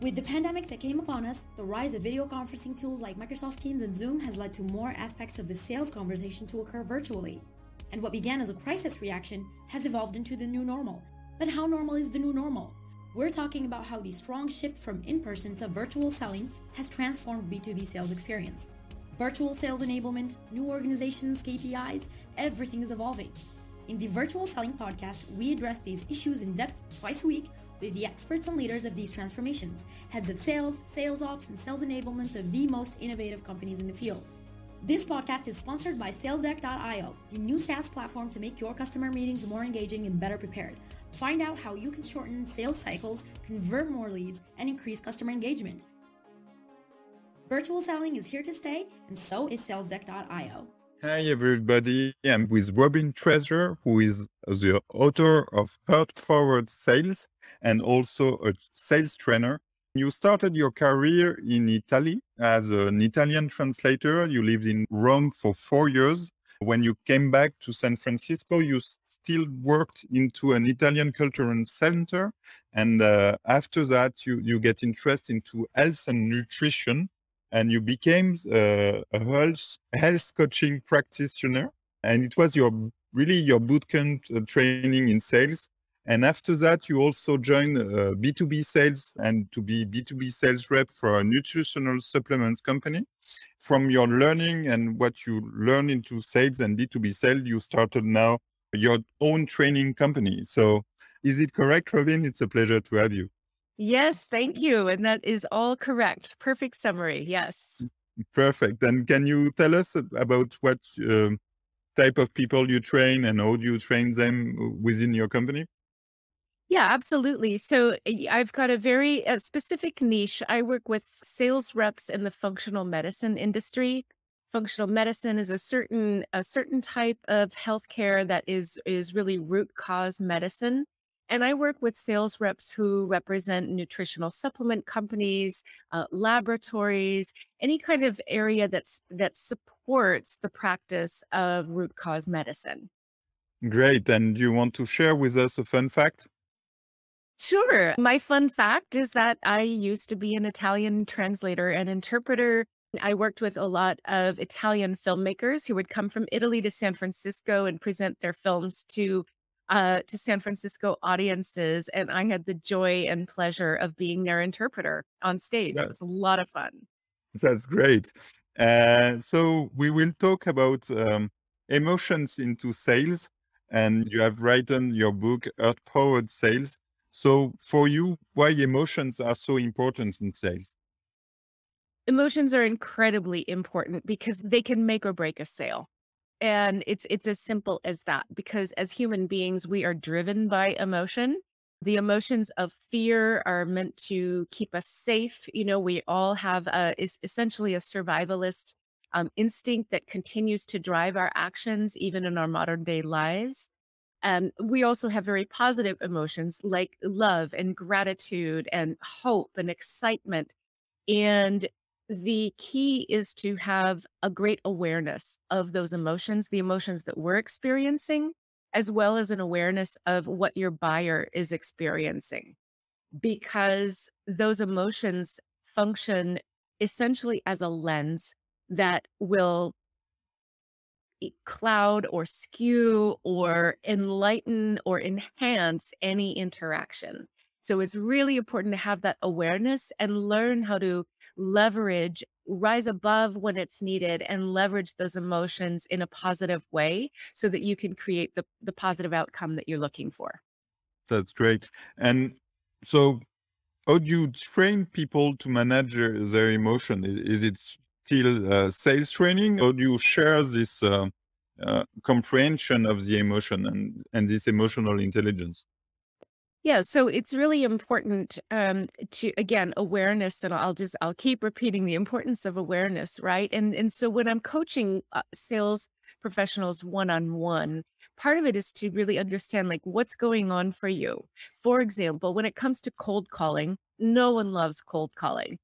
With the pandemic that came upon us, the rise of video conferencing tools like Microsoft Teams and Zoom has led to more aspects of the sales conversation to occur virtually. And what began as a crisis reaction has evolved into the new normal. But how normal is the new normal? We're talking about how the strong shift from in person to virtual selling has transformed B2B sales experience. Virtual sales enablement, new organizations, KPIs, everything is evolving. In the Virtual Selling Podcast, we address these issues in depth twice a week with the experts and leaders of these transformations, heads of sales, sales ops, and sales enablement of the most innovative companies in the field. This podcast is sponsored by SalesDeck.io, the new SaaS platform to make your customer meetings more engaging and better prepared. Find out how you can shorten sales cycles, convert more leads, and increase customer engagement. Virtual selling is here to stay, and so is SalesDeck.io. Hi, everybody. I'm with Robin Treasure, who is the author of Heart Powered Sales and also a sales trainer. You started your career in Italy as an Italian translator. You lived in Rome for four years. When you came back to San Francisco, you still worked into an Italian cultural center. And uh, after that, you, you get interested into health and nutrition and you became uh, a health, health coaching practitioner. And it was your really your bootcamp uh, training in sales. And after that, you also join uh, B2B sales and to be B2B sales rep for a nutritional supplements company. From your learning and what you learned into sales and B2B sales, you started now your own training company. So is it correct, Robin? It's a pleasure to have you. Yes, thank you. And that is all correct. Perfect summary. Yes. Perfect. And can you tell us about what uh, type of people you train and how do you train them uh, within your company? Yeah, absolutely. So I've got a very uh, specific niche. I work with sales reps in the functional medicine industry. Functional medicine is a certain a certain type of healthcare that is is really root cause medicine. And I work with sales reps who represent nutritional supplement companies, uh, laboratories, any kind of area that's that supports the practice of root cause medicine. Great. And you want to share with us a fun fact? Sure. My fun fact is that I used to be an Italian translator and interpreter. I worked with a lot of Italian filmmakers who would come from Italy to San Francisco and present their films to uh, to San Francisco audiences, and I had the joy and pleasure of being their interpreter on stage. It was a lot of fun. That's great. Uh, so we will talk about um, emotions into sales, and you have written your book Heart Powered Sales. So for you, why emotions are so important in sales? Emotions are incredibly important because they can make or break a sale and it's it's as simple as that because as human beings we are driven by emotion the emotions of fear are meant to keep us safe you know we all have a is essentially a survivalist um, instinct that continues to drive our actions even in our modern day lives um, we also have very positive emotions like love and gratitude and hope and excitement and the key is to have a great awareness of those emotions, the emotions that we're experiencing, as well as an awareness of what your buyer is experiencing. Because those emotions function essentially as a lens that will cloud or skew or enlighten or enhance any interaction. So it's really important to have that awareness and learn how to leverage, rise above when it's needed and leverage those emotions in a positive way so that you can create the, the positive outcome that you're looking for. That's great. And so, how do you train people to manage uh, their emotion? Is it still uh, sales training, or do you share this uh, uh, comprehension of the emotion and, and this emotional intelligence? Yeah, so it's really important um, to again awareness, and I'll just I'll keep repeating the importance of awareness, right? And and so when I'm coaching sales professionals one on one, part of it is to really understand like what's going on for you. For example, when it comes to cold calling, no one loves cold calling.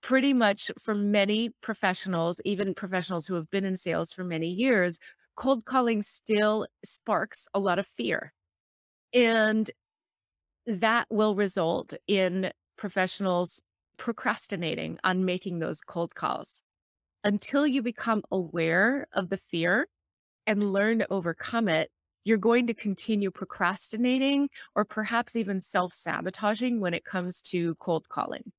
Pretty much for many professionals, even professionals who have been in sales for many years, cold calling still sparks a lot of fear. And that will result in professionals procrastinating on making those cold calls until you become aware of the fear and learn to overcome it you're going to continue procrastinating or perhaps even self-sabotaging when it comes to cold calling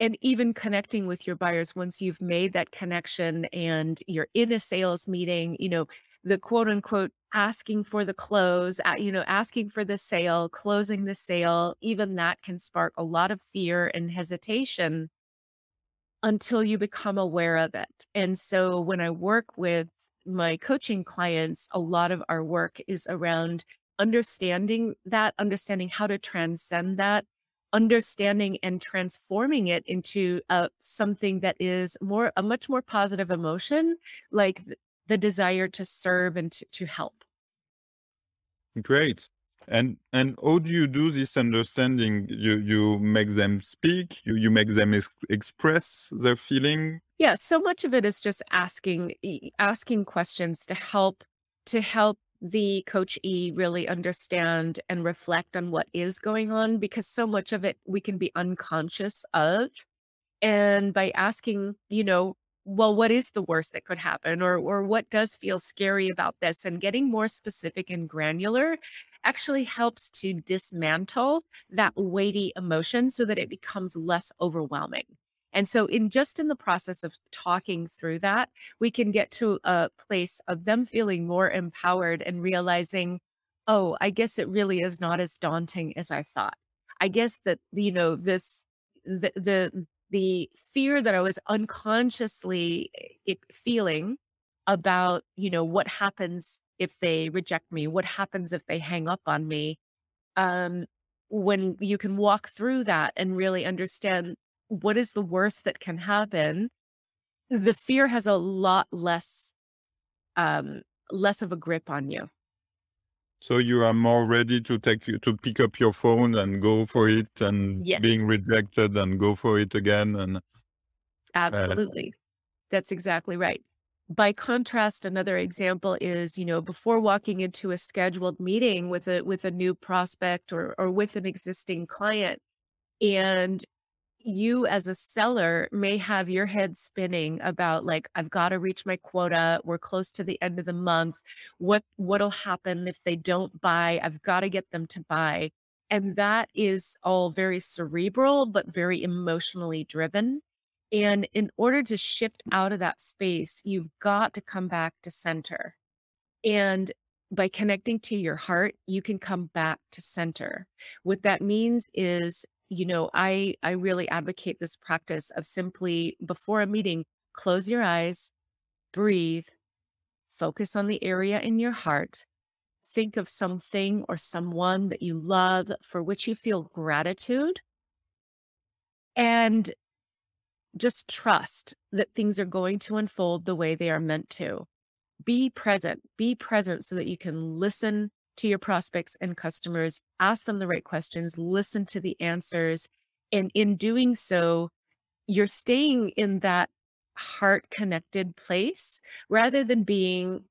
and even connecting with your buyers once you've made that connection and you're in a sales meeting you know the quote unquote asking for the close you know asking for the sale closing the sale even that can spark a lot of fear and hesitation until you become aware of it. And so when i work with my coaching clients a lot of our work is around understanding that understanding how to transcend that understanding and transforming it into uh, something that is more a much more positive emotion like the desire to serve and to, to help. Great. And and how do you do this understanding? You you make them speak you you make them ex express their feeling? Yeah so much of it is just asking asking questions to help to help the coach E really understand and reflect on what is going on because so much of it we can be unconscious of. And by asking, you know, well, what is the worst that could happen or or what does feel scary about this and getting more specific and granular actually helps to dismantle that weighty emotion so that it becomes less overwhelming. And so in just in the process of talking through that, we can get to a place of them feeling more empowered and realizing, oh, I guess it really is not as daunting as I thought. I guess that, you know, this, the, the, the fear that I was unconsciously eh, feeling about, you know, what happens if they reject me, what happens if they hang up on me. Um, when you can walk through that and really understand what is the worst that can happen, the fear has a lot less um less of a grip on you. So you are more ready to take you to pick up your phone and go for it and yes. being rejected and go for it again and uh absolutely. Uh, That's exactly right. By contrast, another example is, you know, before walking into a scheduled meeting with a with a new prospect or or with an existing client and you as a seller may have your head spinning about like i've got to reach my quota we're close to the end of the month what what'll happen if they don't buy? I've got to get them to buy. And that is all very cerebral but very emotionally driven. And in order to shift out of that space you've got to come back to center. And by connecting to your heart you can come back to center. What that means is you know, I I really advocate this practice of simply before a meeting, close your eyes, breathe, focus on the area in your heart. Think of something or someone that you love for which you feel gratitude. And just trust that things are going to unfold the way they are meant to. Be present, be present so that you can listen to your prospects and customers, ask them the right questions, listen to the answers. And in doing so, you're staying in that heart connected place rather than being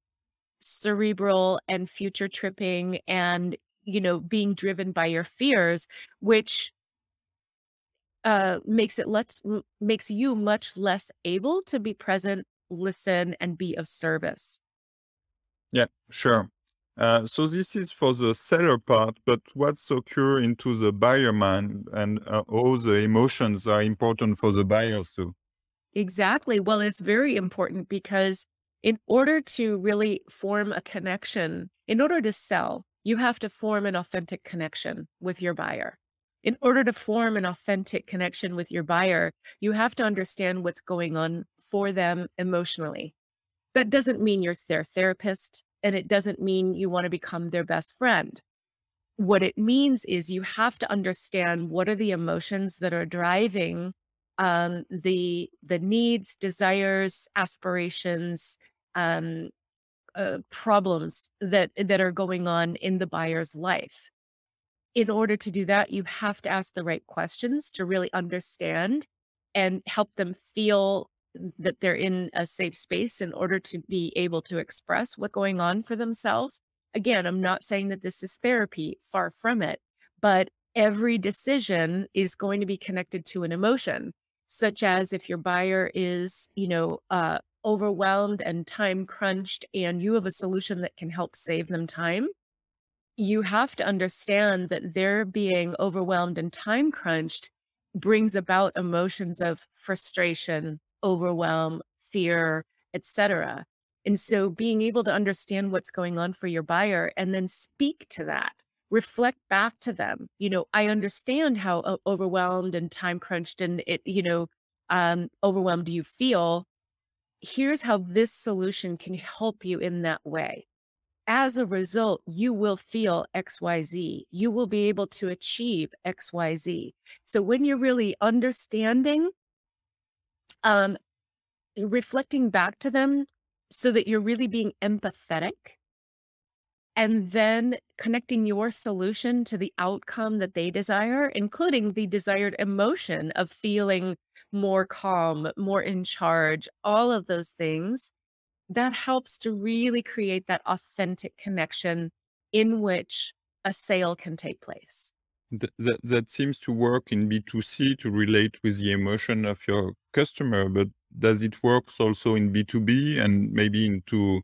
cerebral and future tripping and you know being driven by your fears which uh makes it less makes you much less able to be present listen and be of service yeah sure uh, so this is for the seller part, but what's occur into the buyer mind and uh, all the emotions are important for the buyers too. Exactly. Well, it's very important because in order to really form a connection, in order to sell, you have to form an authentic connection with your buyer. In order to form an authentic connection with your buyer, you have to understand what's going on for them emotionally. That doesn't mean you're their therapist and it doesn't mean you want to become their best friend. What it means is you have to understand what are the emotions that are driving um, the the needs, desires, aspirations, um, uh, problems that that are going on in the buyer's life. In order to do that, you have to ask the right questions to really understand and help them feel that they're in a safe space in order to be able to express what's going on for themselves. Again, I'm not saying that this is therapy, far from it, but every decision is going to be connected to an emotion, such as if your buyer is, you know, uh, overwhelmed and time crunched and you have a solution that can help save them time, you have to understand that their being overwhelmed and time crunched brings about emotions of frustration, overwhelm, fear, etc. And so being able to understand what's going on for your buyer and then speak to that, reflect back to them. You know, I understand how overwhelmed and time crunched and it, you know, um, overwhelmed you feel. Here's how this solution can help you in that way as a result, you will feel XYZ. You will be able to achieve XYZ. So when you're really understanding, um, reflecting back to them so that you're really being empathetic and then connecting your solution to the outcome that they desire, including the desired emotion of feeling more calm, more in charge, all of those things that helps to really create that authentic connection in which a sale can take place. That, that seems to work in B2C to relate with the emotion of your customer, but does it work also in B2B and maybe into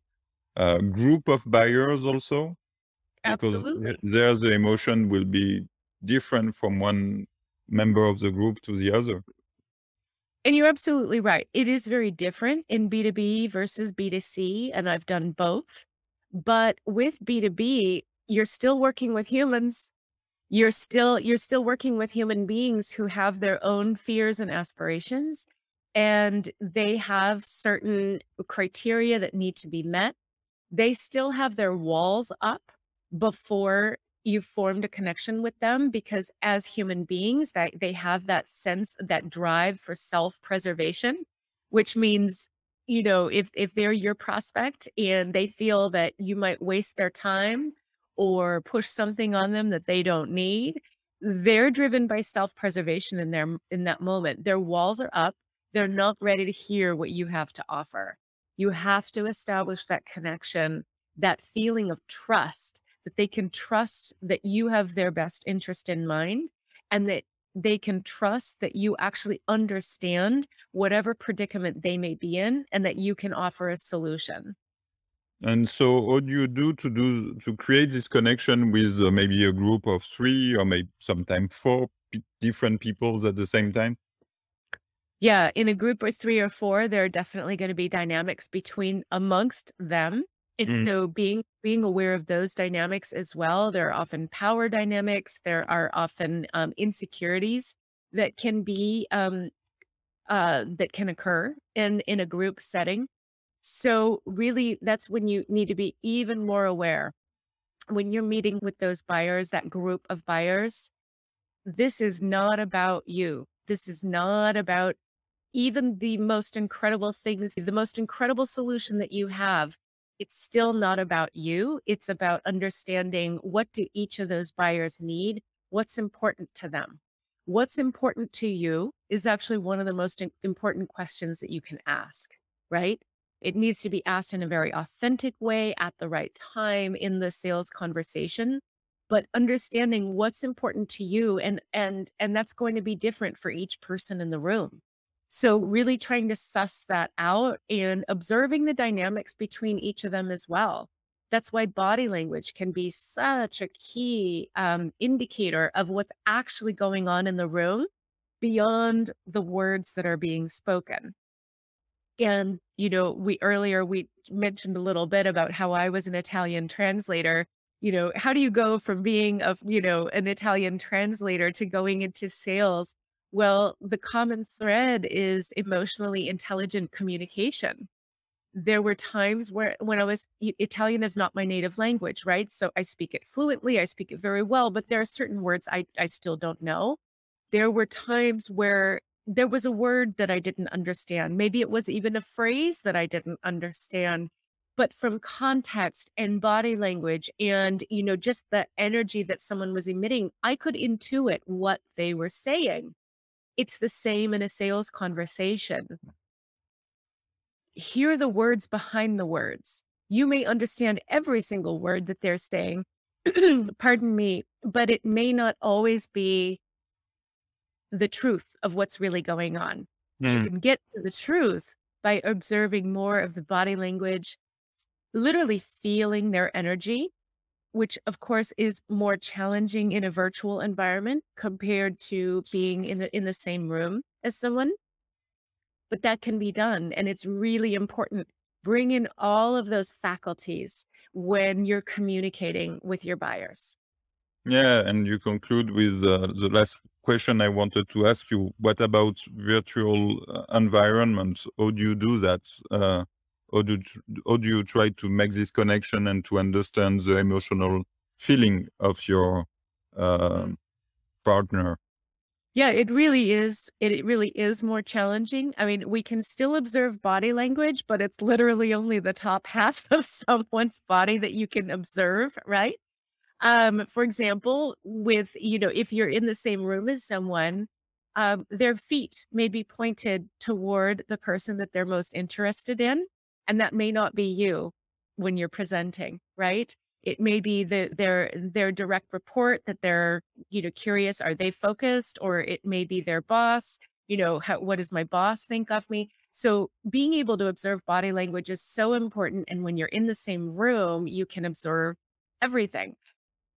a group of buyers also? Because Absolutely. there the emotion will be different from one member of the group to the other. And you're absolutely right. It is very different in B2B versus B2C, and I've done both. But with B2B, you're still working with humans. You're still you're still working with human beings who have their own fears and aspirations and they have certain criteria that need to be met. They still have their walls up before you've formed a connection with them because as human beings that they have that sense that drive for self-preservation which means you know if if they're your prospect and they feel that you might waste their time or push something on them that they don't need they're driven by self-preservation in their in that moment their walls are up they're not ready to hear what you have to offer you have to establish that connection that feeling of trust that they can trust that you have their best interest in mind and that they can trust that you actually understand whatever predicament they may be in and that you can offer a solution. And so what do you do to do to create this connection with uh, maybe a group of three or maybe sometimes four different people at the same time? Yeah, in a group of three or four, there are definitely going to be dynamics between amongst them. And mm. so being being aware of those dynamics as well. There are often power dynamics. There are often um, insecurities that can be um, uh, that can occur in in a group setting. So really, that's when you need to be even more aware when you're meeting with those buyers, that group of buyers. This is not about you. This is not about even the most incredible things, the most incredible solution that you have it's still not about you. It's about understanding what do each of those buyers need? What's important to them? What's important to you is actually one of the most important questions that you can ask, right? It needs to be asked in a very authentic way at the right time in the sales conversation, but understanding what's important to you and and and that's going to be different for each person in the room. So, really trying to suss that out and observing the dynamics between each of them as well. That's why body language can be such a key um, indicator of what's actually going on in the room beyond the words that are being spoken. And, you know, we earlier we mentioned a little bit about how I was an Italian translator. You know, how do you go from being a, you know, an Italian translator to going into sales? Well, the common thread is emotionally intelligent communication. There were times where when I was Italian is not my native language, right? So I speak it fluently, I speak it very well, but there are certain words I, I still don't know. There were times where there was a word that I didn't understand. Maybe it was even a phrase that I didn't understand but from context and body language and you know just the energy that someone was emitting i could intuit what they were saying it's the same in a sales conversation. Hear the words behind the words. You may understand every single word that they're saying, pardon me, but it may not always be the truth of what's really going on. Mm. You can get to the truth by observing more of the body language, literally feeling their energy, which of course is more challenging in a virtual environment compared to being in the in the same room as someone. But that can be done and it's really important bring in all of those faculties when you're communicating with your buyers. Yeah, and you conclude with uh, the last question I wanted to ask you. What about virtual uh, environments? How do you do that? Uh, how do how do you try to make this connection and to understand the emotional feeling of your uh, partner? Yeah, it really is. It, it really is more challenging. I mean, we can still observe body language, but it's literally only the top half of someone's body that you can observe, right? Um, for example, with, you know, if you're in the same room as someone, um, their feet may be pointed toward the person that they're most interested in. And that may not be you when you're presenting, right? It may be the, their their direct report that they're you know curious. Are they focused? Or it may be their boss. You know, how, what does my boss think of me? So being able to observe body language is so important. And when you're in the same room, you can observe everything.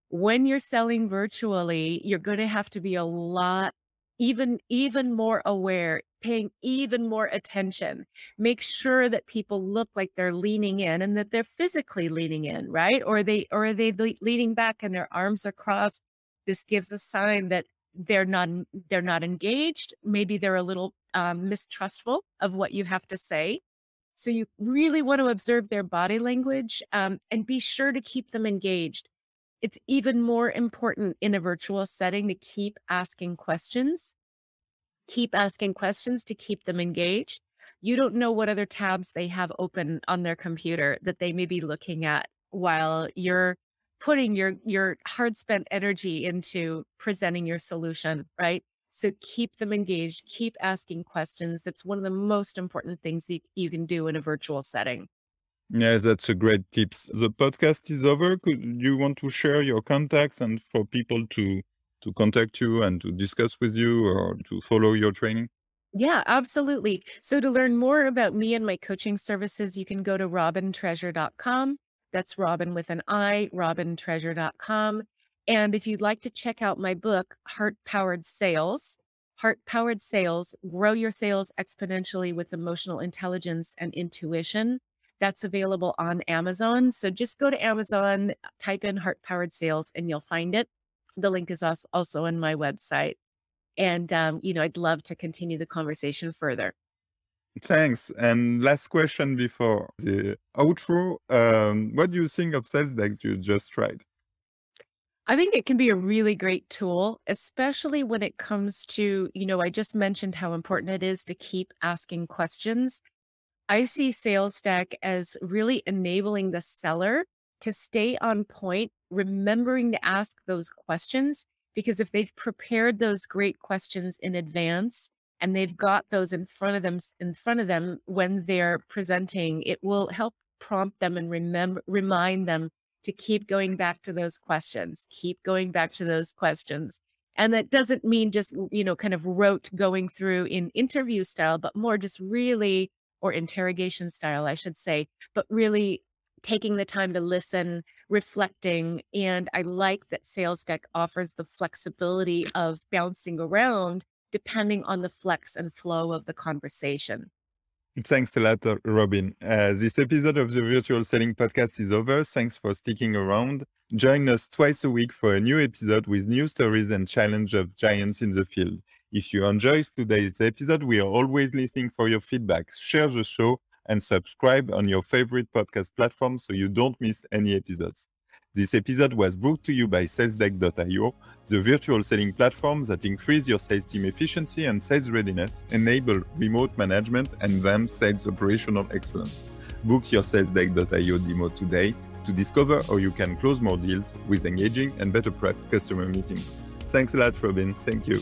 When you're selling virtually, you're going to have to be a lot even even more aware paying even more attention. Make sure that people look like they're leaning in and that they're physically leaning in right? Or they or are they leaning back and their arms are crossed? This gives a sign that they're not they're not engaged. Maybe they're a little um, mistrustful of what you have to say. So you really want to observe their body language um, and be sure to keep them engaged it's even more important in a virtual setting to keep asking questions. Keep asking questions to keep them engaged. You don't know what other tabs they have open on their computer that they may be looking at while you're putting your your hard spent energy into presenting your solution, right? So keep them engaged, keep asking questions. That's one of the most important things that you can do in a virtual setting. Yes, that's a great tips. The podcast is over. Could you want to share your contacts and for people to to contact you and to discuss with you or to follow your training? Yeah, absolutely. So to learn more about me and my coaching services, you can go to robintreasure.com. That's Robin with an I, robintreasure.com. And if you'd like to check out my book, Heart Powered Sales, Heart Powered Sales, Grow Your Sales Exponentially with Emotional Intelligence and Intuition, that's available on Amazon. So just go to Amazon, type in Heart Powered Sales, and you'll find it. The link is also on my website. And, um, you know, I'd love to continue the conversation further. Thanks. And last question before the outro. Um, what do you think of sales decks you just tried? I think it can be a really great tool, especially when it comes to, you know, I just mentioned how important it is to keep asking questions I see SalesDeck as really enabling the seller to stay on point, remembering to ask those questions. Because if they've prepared those great questions in advance and they've got those in front of them in front of them when they're presenting, it will help prompt them and remember remind them to keep going back to those questions, keep going back to those questions. And that doesn't mean just, you know, kind of rote going through in interview style, but more just really or interrogation style, I should say, but really taking the time to listen, reflecting. And I like that SalesDeck offers the flexibility of bouncing around depending on the flex and flow of the conversation. Thanks a lot, Robin. Uh, this episode of the Virtual Selling Podcast is over. Thanks for sticking around. Join us twice a week for a new episode with new stories and challenge of giants in the field. If you enjoyed today's episode, we are always listening for your feedback. Share the show and subscribe on your favorite podcast platform so you don't miss any episodes. This episode was brought to you by SalesDeck.io, the virtual selling platform that increase your sales team efficiency and sales readiness, enable remote management, and then sales operational excellence. Book your SalesDeck.io demo today to discover how you can close more deals with engaging and better prep customer meetings. Thanks a lot, Robin. Thank you.